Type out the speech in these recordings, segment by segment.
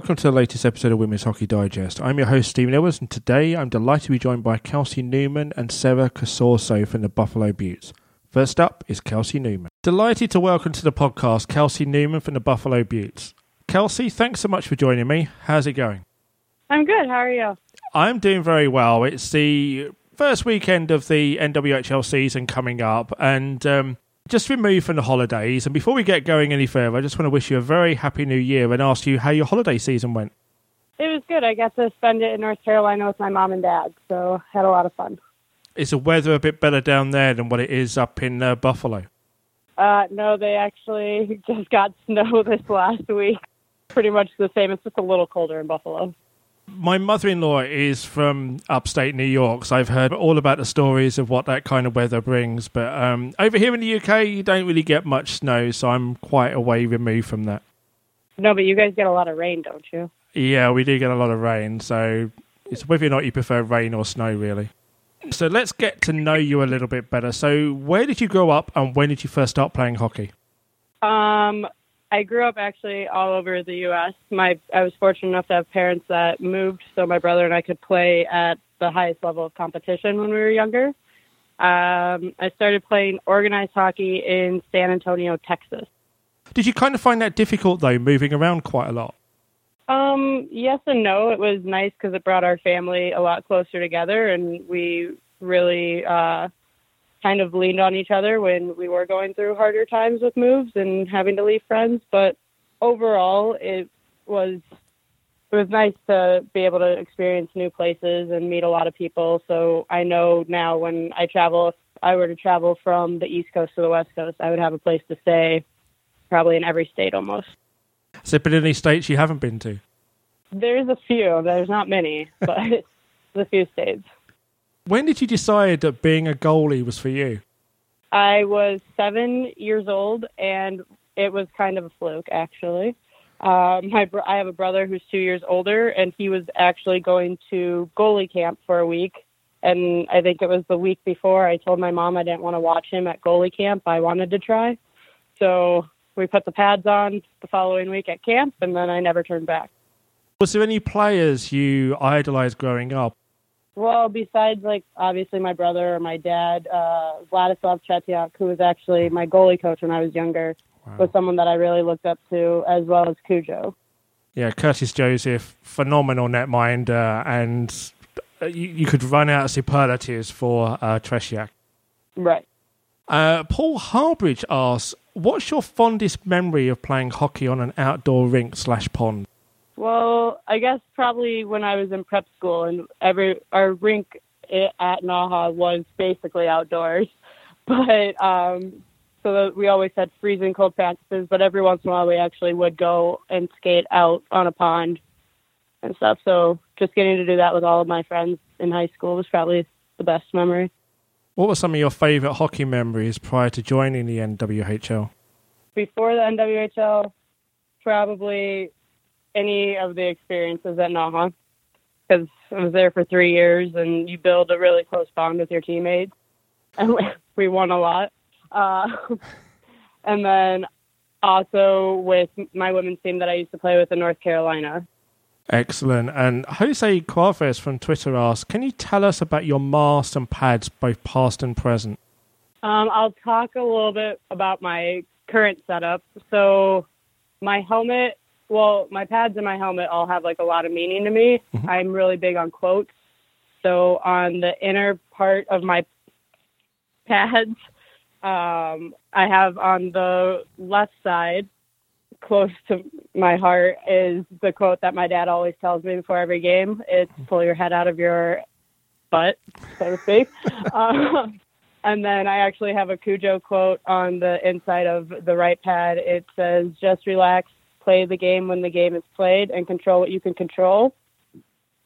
Welcome to the latest episode of Women's Hockey Digest. I'm your host, Stephen Edwards, and today I'm delighted to be joined by Kelsey Newman and Sarah Casorso from the Buffalo Beauts. First up is Kelsey Newman. Delighted to welcome to the podcast Kelsey Newman from the Buffalo Beauts. Kelsey, thanks so much for joining me. How's it going? I'm good. How are you? I'm doing very well. It's the first weekend of the NWHL season coming up, and um, just removed from the holidays. And before we get going any further, I just want to wish you a very happy new year and ask you how your holiday season went. It was good. I got to spend it in North Carolina with my mom and dad, so had a lot of fun. Is the weather a bit better down there than what it is up in uh, Buffalo? Uh, no, they actually just got snow this last week. Pretty much the same. It's just a little colder in Buffalo my mother-in-law is from upstate New York, so I've heard all about the stories of what that kind of weather brings. But um, over here in the UK, you don't really get much snow, so I'm quite a way removed from that. No, but you guys get a lot of rain, don't you? Yeah, we do get a lot of rain. So it's whether or not you prefer rain or snow, really. So let's get to know you a little bit better. So where did you grow up, and when did you first start playing hockey? Um, I grew up actually all over the U.S. My I was fortunate enough to have parents that moved, so my brother and I could play at the highest level of competition when we were younger. Um, I started playing organized hockey in San Antonio, Texas. Did you kind of find that difficult though, moving around quite a lot? Um, yes and no. It was nice because it brought our family a lot closer together, and we really uh, kind of leaned on each other when we were going through harder times with moves and having to leave friends. But overall, it was it was nice to be able to experience new places and meet a lot of people. So I know now when I travel, if I were to travel from the East Coast to the West Coast, I would have a place to stay, probably in every state almost. Has there been any states you haven't been to? There's a few. There's not many, but there's a few states. When did you decide that being a goalie was for you? I was seven years old, and it was kind of a fluke, actually. Uh, my bro- I have a brother who's two years older, and he was actually going to goalie camp for a week. And I think it was the week before I told my mom I didn't want to watch him at goalie camp. I wanted to try. So we put the pads on the following week at camp, and then I never turned back. Was there any players you idolized growing up? Well, besides like obviously my brother or my dad, uh, Vladislav Tretiak, who was actually my goalie coach when I was younger, wow. was someone that I really looked up to, as well as Cujo. Yeah, Curtis Joseph, phenomenal netminder, and uh, you, you, could run out of superlatives for uh, Tretiak. Right. Uh, Paul Harbridge asks, "What's your fondest memory of playing hockey on an outdoor rink slash pond?" Well, I guess probably when I was in prep school and every our rink at Naha was basically outdoors, but um, so that we always had freezing cold practices. But every once in a while, we actually would go and skate out on a pond and stuff. So just getting to do that with all of my friends in high school was probably the best memory. What were some of your favorite hockey memories prior to joining the NWHL? Before the NWHL, probably any of the experiences at Naha because I was there for three years and you build a really close bond with your teammates. And we won a lot. Uh, and then also with my women's team that I used to play with in North Carolina. Excellent. And Jose Cuarves from Twitter asks, can you tell us about your masks and pads, both past and present? Um, I'll talk a little bit about my current setup. So my helmet well, my pads and my helmet all have like a lot of meaning to me. Mm-hmm. I'm really big on quotes. So on the inner part of my pads, um, I have on the left side, close to my heart, is the quote that my dad always tells me before every game. It's pull your head out of your butt, so to speak. um, and then I actually have a Cujo quote on the inside of the right pad. It says, just relax, play the game when the game is played and control what you can control.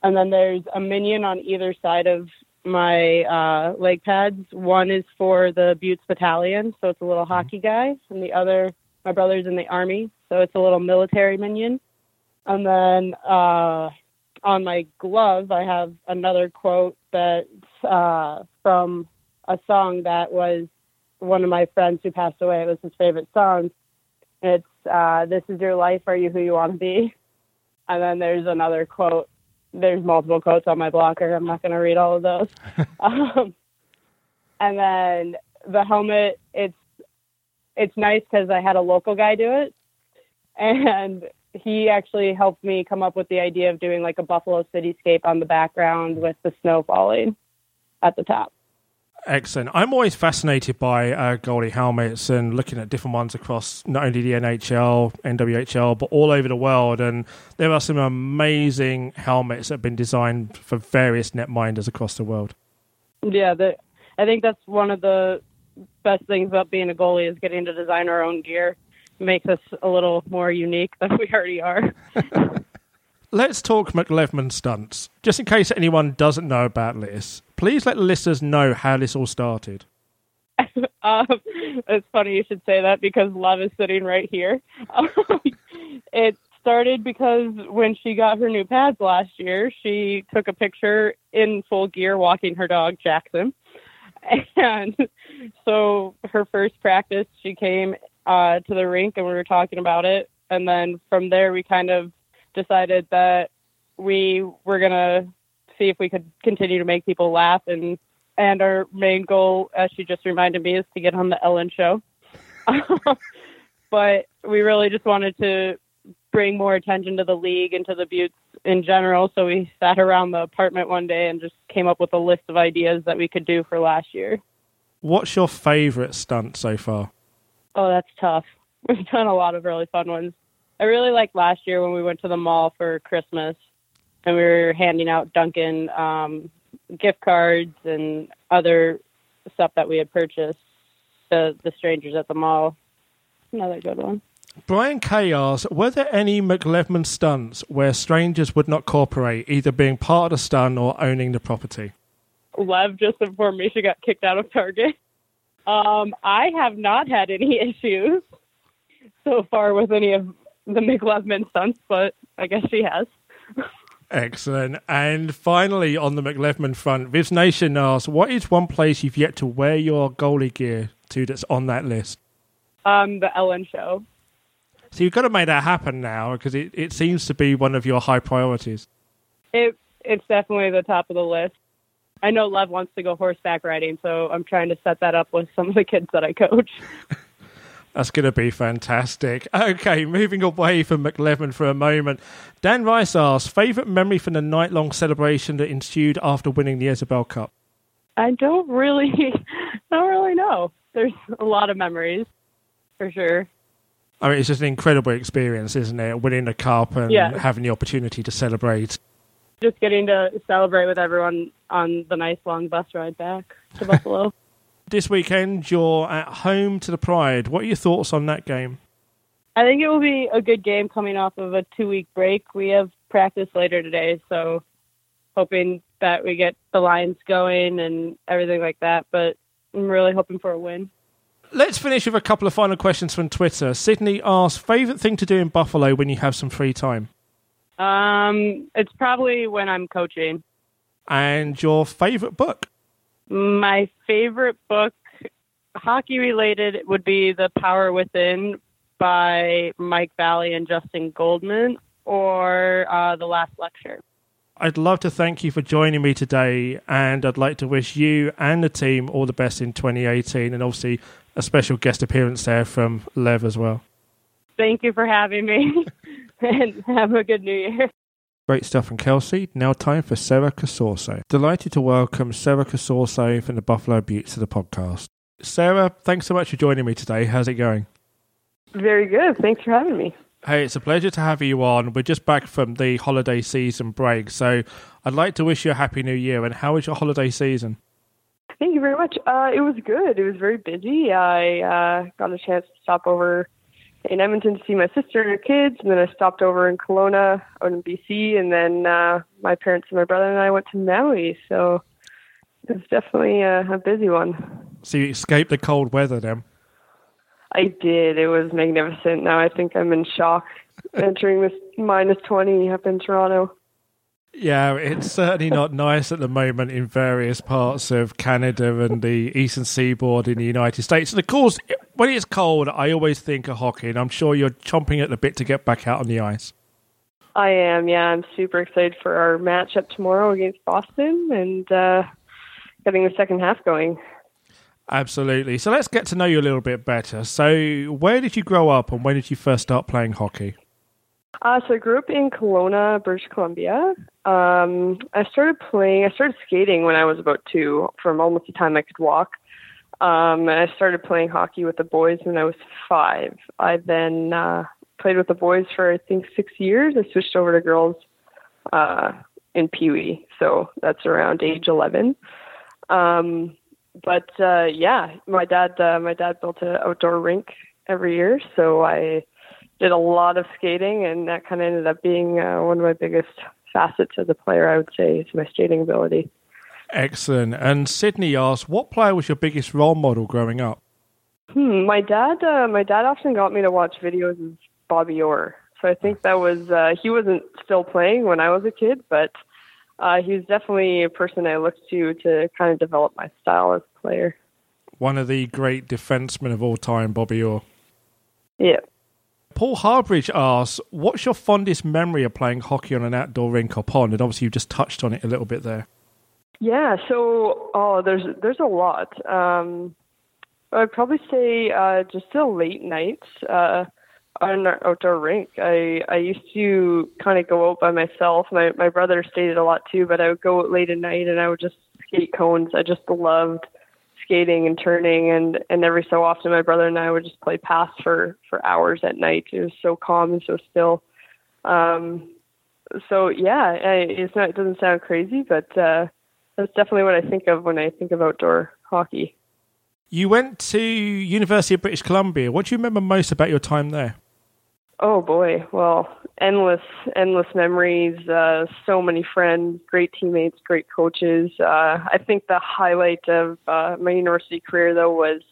And then there's a minion on either side of my uh, leg pads. One is for the Beauts Battalion, so it's a little mm-hmm. hockey guy, and the other, my brother's in the army, so it's a little military minion. And then uh, on my glove, I have another quote that's uh, from a song that was one of my friends who passed away. It was his favorite song. It's uh, "This is your life. Are you who you want to be?" And then there's another quote. There's multiple quotes on my blocker. I'm not going to read all of those. um, and then the helmet, it's it's nice because I had a local guy do it, and he actually helped me come up with the idea of doing like a Buffalo cityscape on the background with the snow falling at the top. Excellent. I'm always fascinated by uh, goalie helmets and looking at different ones across not only the NHL, NWHL, but all over the world. And there are some amazing helmets that have been designed for various netminders across the world. Yeah, the, I think that's one of the best things about being a goalie is getting to design our own gear. It makes us a little more unique than we already are. Let's talk McLevman stunts. Just in case anyone doesn't know about this, please let the listeners know how this all started. um, it's funny you should say that because Lev is sitting right here. Um, it started because when she got her new pads last year, she took a picture in full gear walking her dog Jackson. And so her first practice, she came uh, to the rink and we were talking about it. And then from there, we kind of decided that we were going to see if we could continue to make people laugh. And, and our main goal, as she just reminded me, is to get on the Ellen show. but we really just wanted to bring more attention to the league and to the Beauts in general. So we sat around the apartment one day and just came up with a list of ideas that we could do for last year. What's your favorite stunt so far? Oh, that's tough. We've done a lot of really fun ones. I really liked last year when we went to the mall for Christmas and we were handing out Dunkin' um, gift cards and other stuff that we had purchased to the strangers at the mall. Another good one. Brian K asks, were there any McLevman stunts where strangers would not cooperate, either being part of the stunt or owning the property? Lev just informed me she got kicked out of Target. Um, I have not had any issues so far with any of the McLevman stunts, but I guess she has. Excellent. And finally, on the McLevman front, Viz Nation asks, what is one place you've yet to wear your goalie gear to that's on that list? Um, the Ellen show. So you've got to make that happen now because it, it seems to be one of your high priorities. It it's definitely the top of the list. I know Lev wants to go horseback riding, so I'm trying to set that up with some of the kids that I coach. That's going to be fantastic. Okay, moving away from McLevin for a moment. Dan Rice asks, favourite memory from the night long celebration that ensued after winning the Isobel Cup? I don't really, don't really know. There's a lot of memories, for sure. I mean, it's just an incredible experience, isn't it? Winning the cup and Yeah. having the opportunity to celebrate. Just getting to celebrate with everyone on the nice long bus ride back to Buffalo. This weekend, you're at home to the Pride. What are your thoughts on that game? I think it will be a good game coming off of a two week break. We have practice later today, so hoping that we get the lines going and everything like that. But I'm really hoping for a win. Let's finish with a couple of final questions from Twitter. Sydney asks, favourite thing to do in Buffalo when you have some free time? Um, it's probably when I'm coaching. And your favourite book? My favorite book, hockey related, would be The Power Within by Mike Valley and Justin Goldman, or uh, The Last Lecture. I'd love to thank you for joining me today, and I'd like to wish you and the team all the best in 2018, and obviously a special guest appearance there from Lev as well. Thank you for having me, and have a good new year. Great stuff from Kelsey. Now time for Sarah Casorso. Delighted to welcome Sarah Casorso from the Buffalo Beauts to the podcast. Sarah, thanks so much for joining me today. How's it going? Very good. Thanks for having me. Hey, it's a pleasure to have you on. We're just back from the holiday season break, so I'd like to wish you a happy new year. And how was your holiday season? Thank you very much. Uh, it was good. It was very busy. I uh, got a chance to stop over in Edmonton to see my sister and her kids, and then I stopped over in Kelowna out in BC, and then uh, my parents and my brother and I went to Maui. So it was definitely a, a busy one. So you escaped the cold weather then? I did. It was magnificent. Now I think I'm in shock entering this minus 20 up in Toronto. Yeah, it's certainly not nice at the moment in various parts of Canada and the eastern seaboard in the United States. And of course, when it's cold, I always think of hockey, and I'm sure you're chomping at the bit to get back out on the ice. I am. Yeah, I'm super excited for our matchup tomorrow against Boston and uh, getting the second half going. Absolutely. So let's get to know you a little bit better. So, where did you grow up, and when did you first start playing hockey? Uh, so I grew up in Kelowna, British Columbia. Um, I started playing. I started skating when I was about two, from almost the time I could walk. Um, and I started playing hockey with the boys when I was five. I then uh, played with the boys for I think six years. I switched over to girls uh, in Pee Wee, so that's around age eleven. Um, but uh, yeah, my dad uh, my dad built an outdoor rink every year, so I did a lot of skating, and that kind of ended up being uh, one of my biggest facets as a player. I would say is my skating ability. Excellent. And Sydney asks, what player was your biggest role model growing up? Hmm, my dad, uh, my dad often got me to watch videos of Bobby Orr. So I think that was uh, he wasn't still playing when I was a kid, but uh, he was definitely a person I looked to to kind of develop my style as a player. One of the great defensemen of all time, Bobby Orr. Yeah. Paul Harbridge asks, "What's your fondest memory of playing hockey on an outdoor rink or pond?" And obviously, you just touched on it a little bit there. Yeah. So, oh, there's there's a lot. Um, I'd probably say uh, just the late nights. Uh, on our outdoor rink. I I used to kind of go out by myself. My my brother stayed a lot too, but I would go out late at night and I would just skate cones. I just loved skating and turning and and every so often my brother and I would just play pass for for hours at night. It was so calm and so still. Um so yeah, it's not it doesn't sound crazy, but uh that's definitely what I think of when I think of outdoor hockey. You went to University of British Columbia. What do you remember most about your time there? Oh boy, well, endless, endless memories. Uh, so many friends, great teammates, great coaches. Uh, I think the highlight of uh, my university career, though, was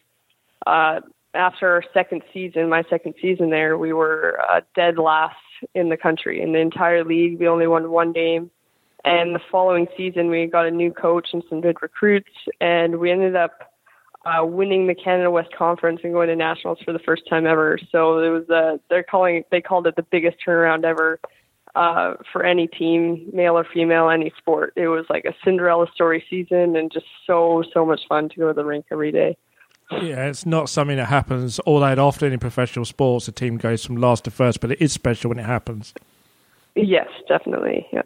uh, after our second season. My second season there, we were uh, dead last in the country in the entire league. We only won one game, and the following season, we got a new coach and some good recruits, and we ended up uh, winning the Canada West Conference and going to nationals for the first time ever. So it was uh, they're calling they called it the biggest turnaround ever uh, for any team, male or female, any sport. It was like a Cinderella story season and just so so much fun to go to the rink every day. Yeah, it's not something that happens all that often in professional sports. A team goes from last to first, but it is special when it happens. Yes, definitely. Yeah.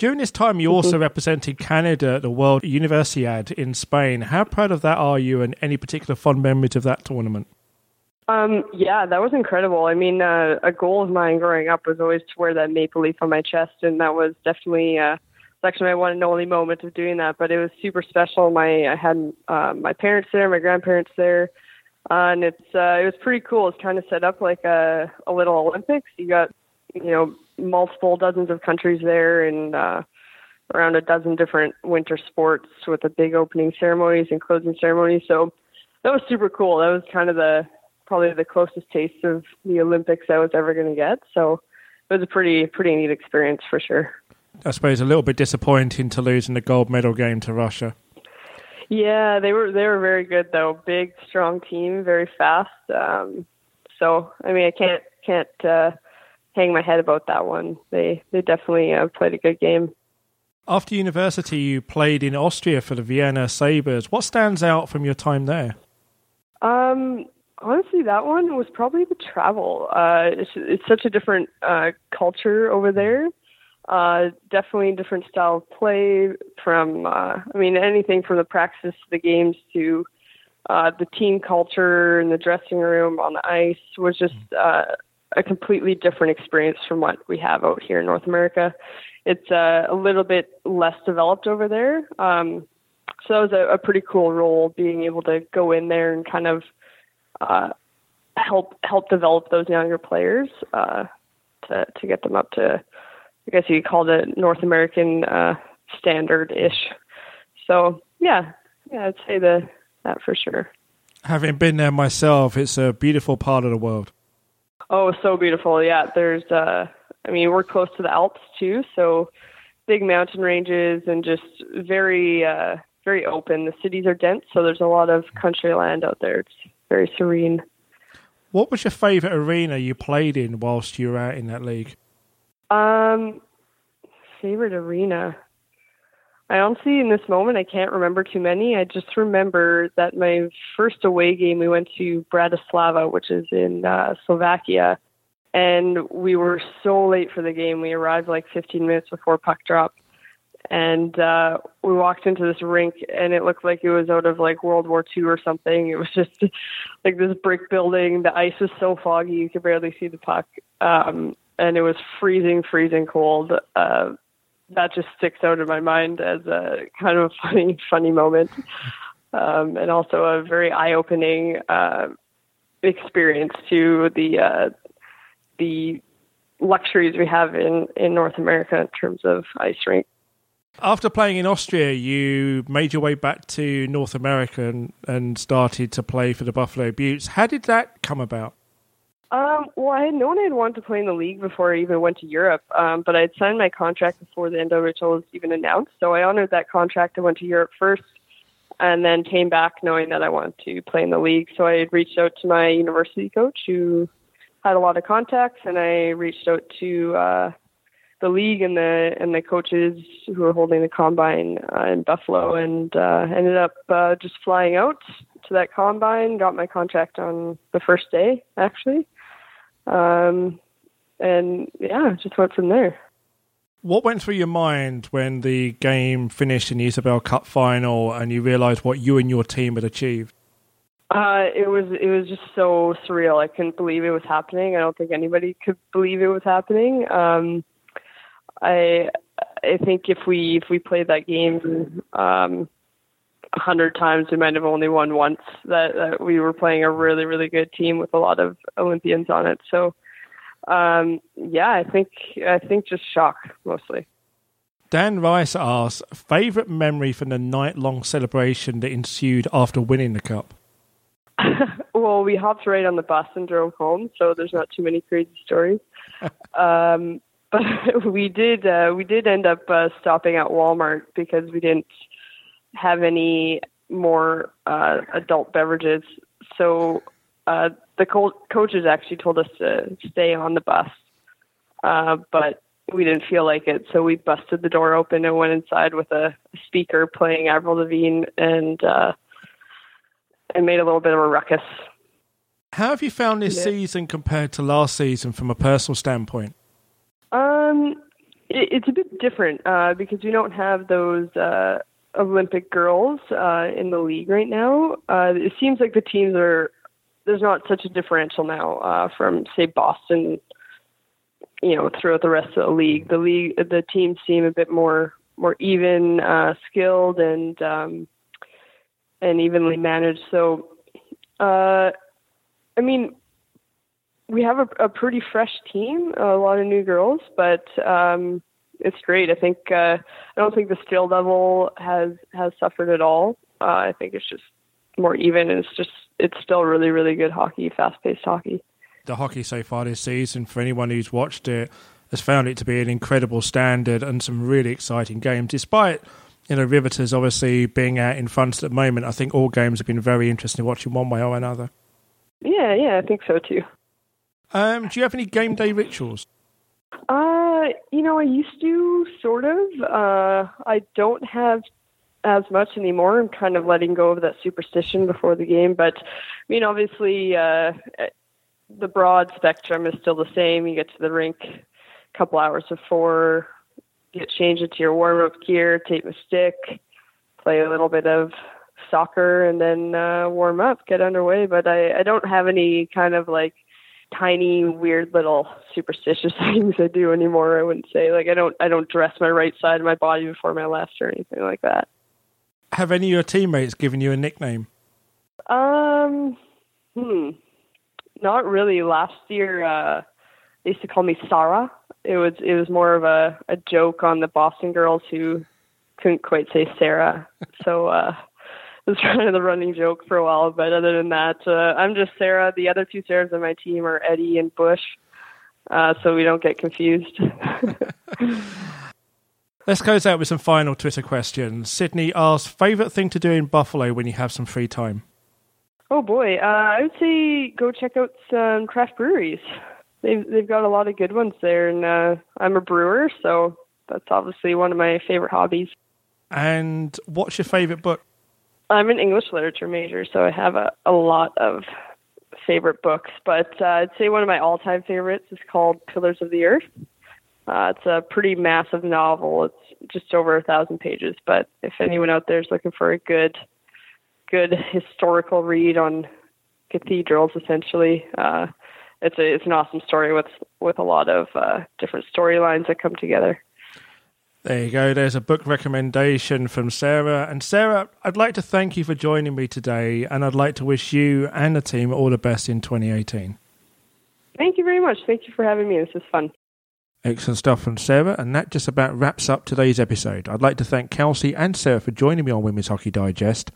During this time, you also mm-hmm. represented Canada at the World Universiade in Spain. How proud of that are you, and any particular fond memories of that tournament? Um, yeah, that was incredible. I mean, uh, a goal of mine growing up was always to wear that maple leaf on my chest, and that was definitely uh, actually my one and only moment of doing that. But it was super special. My I had uh, my parents there, my grandparents there, uh, and it's uh, it was pretty cool. It's kind of set up like a a little Olympics. You got you know multiple dozens of countries there and uh, around a dozen different winter sports with the big opening ceremonies and closing ceremonies. So that was super cool. That was kind of the probably the closest taste of the Olympics I was ever going to get. So it was a pretty pretty neat experience for sure. I suppose a little bit disappointing to lose in the gold medal game to Russia. Yeah, they were they were very good though. Big, strong team, very fast. Um, so I mean, I can't can't uh, hang my head about that one. They they definitely uh, played a good game. After university, you played in Austria for the Vienna Sabres. What stands out from your time there? Um, honestly, that one was probably the travel. Uh, it's, it's such a different uh, culture over there. Uh, definitely different style of play from, uh, I mean, anything from the practice to the games to uh, the team culture and the dressing room on the ice was just uh, a completely different experience from what we have out here in North America. It's uh, a little bit less developed over there. Um, so that was a, a, pretty cool role, being able to go in there and kind of uh, help help develop those younger players uh, to to get them up to, I guess you call it North American uh, standard ish. So yeah, yeah, I'd say the that for sure. Having been there myself, it's a beautiful part of the world. Oh, so beautiful. Yeah, there's uh I mean, we're close to the Alps too, so big mountain ranges and just very uh very open. The cities are dense, so there's a lot of country land out there. It's very serene. What was your favorite arena you played in whilst you were out in that league? Um, favorite arena. I honestly, in this moment, I can't remember too many. I just remember that my first away game, we went to Bratislava, which is in uh, Slovakia, and we were so late for the game. We arrived like 15 minutes before puck drop, and uh, we walked into this rink, and it looked like it was out of like World War II or something. It was just like this brick building. The ice was so foggy you could barely see the puck, um, and it was freezing, freezing cold. Uh, that just sticks out in my mind as a kind of a funny, funny moment, um, and also a very eye-opening uh, experience to the uh, the luxuries we have in in North America in terms of ice rink. After playing in Austria, you made your way back to North America and, and started to play for the Buffalo Beauts. How did that come about? Um, well, I had known I'd wanted to play in the league before I even went to Europe, um, but I had signed my contract before the NWHL was even announced. So I honored that contract. I went to Europe first, and then came back knowing that I wanted to play in the league. So I had reached out to my university coach, who had a lot of contacts, and I reached out to uh, the league and the and the coaches who were holding the combine uh, in Buffalo, and uh, ended up uh, just flying out to that combine. Got my contract on the first day, actually um, and yeah, just went from there. What went through your mind when the game finished in the Isobel Cup final and you realised what you and your team had achieved? Uh, it was it was just so surreal. I couldn't believe it was happening. I don't think anybody could believe it was happening. Um, I I think if we if we played that game um, a hundred times, we might have only won once. That, that we were playing a really, really good team with a lot of Olympians on it. So, um, yeah, I think I think just shock mostly. Dan Rice asks, favorite memory from the night long celebration that ensued after winning the cup. well, we hopped right on the bus and drove home, so there's not too many crazy stories. um, but we did uh, we did end up uh, stopping at Walmart because we didn't have any more uh, adult beverages. So uh, the co- coaches actually told us to stay on the bus, uh, but we didn't feel like it. So we busted the door open and went inside with a speaker playing Avril Lavigne and uh, and made a little bit of a ruckus. How have you found this yeah. season compared to last season from a personal standpoint? Um, it, it's a bit different uh, because we don't have those uh, Olympic girls uh, in the league right now. Uh, it seems like the teams are there's not such a differential now uh, from say Boston. You know, throughout the rest of the league, the league the teams seem a bit more more even, uh, skilled, and um, and evenly managed. So, uh, I mean, we have a, a pretty fresh team, a lot of new girls, but um, it's great. I think uh, I don't think the skill level has has suffered at all. Uh, I think it's just more even, and it's just it's still really really good hockey, fast paced hockey. The hockey so far this season, for anyone who's watched it, has found it to be an incredible standard and some really exciting games. Despite you know Riveters obviously being out in front at the moment, I think all games have been very interesting watching one way or another. Yeah, yeah, I think so too. Um, do you have any game day rituals? Uh, you know, I used to sort of. Uh, I don't have as much anymore. I'm kind of letting go of that superstition before the game. But I mean, obviously, uh, the broad spectrum is still the same. You get to the rink a couple hours before, get changed into your warm up gear, tape a stick, play a little bit of soccer, and then uh, warm up, get underway. But I, I don't have any kind of like tiny weird little superstitious things I do anymore. I wouldn't say like I don't I don't dress my right side of my body before my left or anything like that. Have any of your teammates given you a nickname? Um, hmm, not really. Last year, uh, they used to call me Sarah. It was it was more of a a joke on the Boston girls who couldn't quite say Sarah. So uh was kind of the running joke for a while. But other than that, uh, I'm just Sarah. The other two Sarahs on my team are Eddie and Bush, uh, so we don't get confused. Let's close out with some final Twitter questions. Sydney asks, favorite thing to do in Buffalo when you have some free time? Oh boy, uh, I would say go check out some craft breweries. they've they've got a lot of good ones there, and uh, I'm a brewer, so that's obviously one of my favorite hobbies. And what's your favorite book? I'm an English literature major, so I have a, a lot of favorite books, but uh, I'd say one of my all-time favorites is called Pillars of the Earth. Uh, it's a pretty massive novel. It's just over a thousand pages, but if anyone out there is looking for a good, good historical read on cathedrals, essentially, uh, it's a it's an awesome story with with a lot of uh, different storylines that come together. There you go. There's a book recommendation from Sarah. And Sarah, I'd like to thank you for joining me today, and I'd like to wish you and the team all the best in 2018. Thank you very much. Thank you for having me. This is fun. Excellent stuff from Sarah, and that just about wraps up today's episode. I'd like to thank Kelsey and Sarah for joining me on Women's Hockey Digest.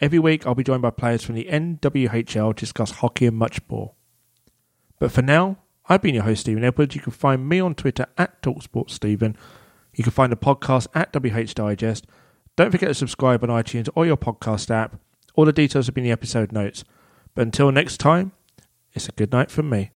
Every week, I'll be joined by players from the NWHL to discuss hockey and much more. But for now, I've been your host, Stephen Edwards. You can find me on Twitter at TalkSportStephen. You can find the podcast at WH Digest. Don't forget to subscribe on iTunes or your podcast app. All the details have been in the episode notes. But until next time, it's a good night from me.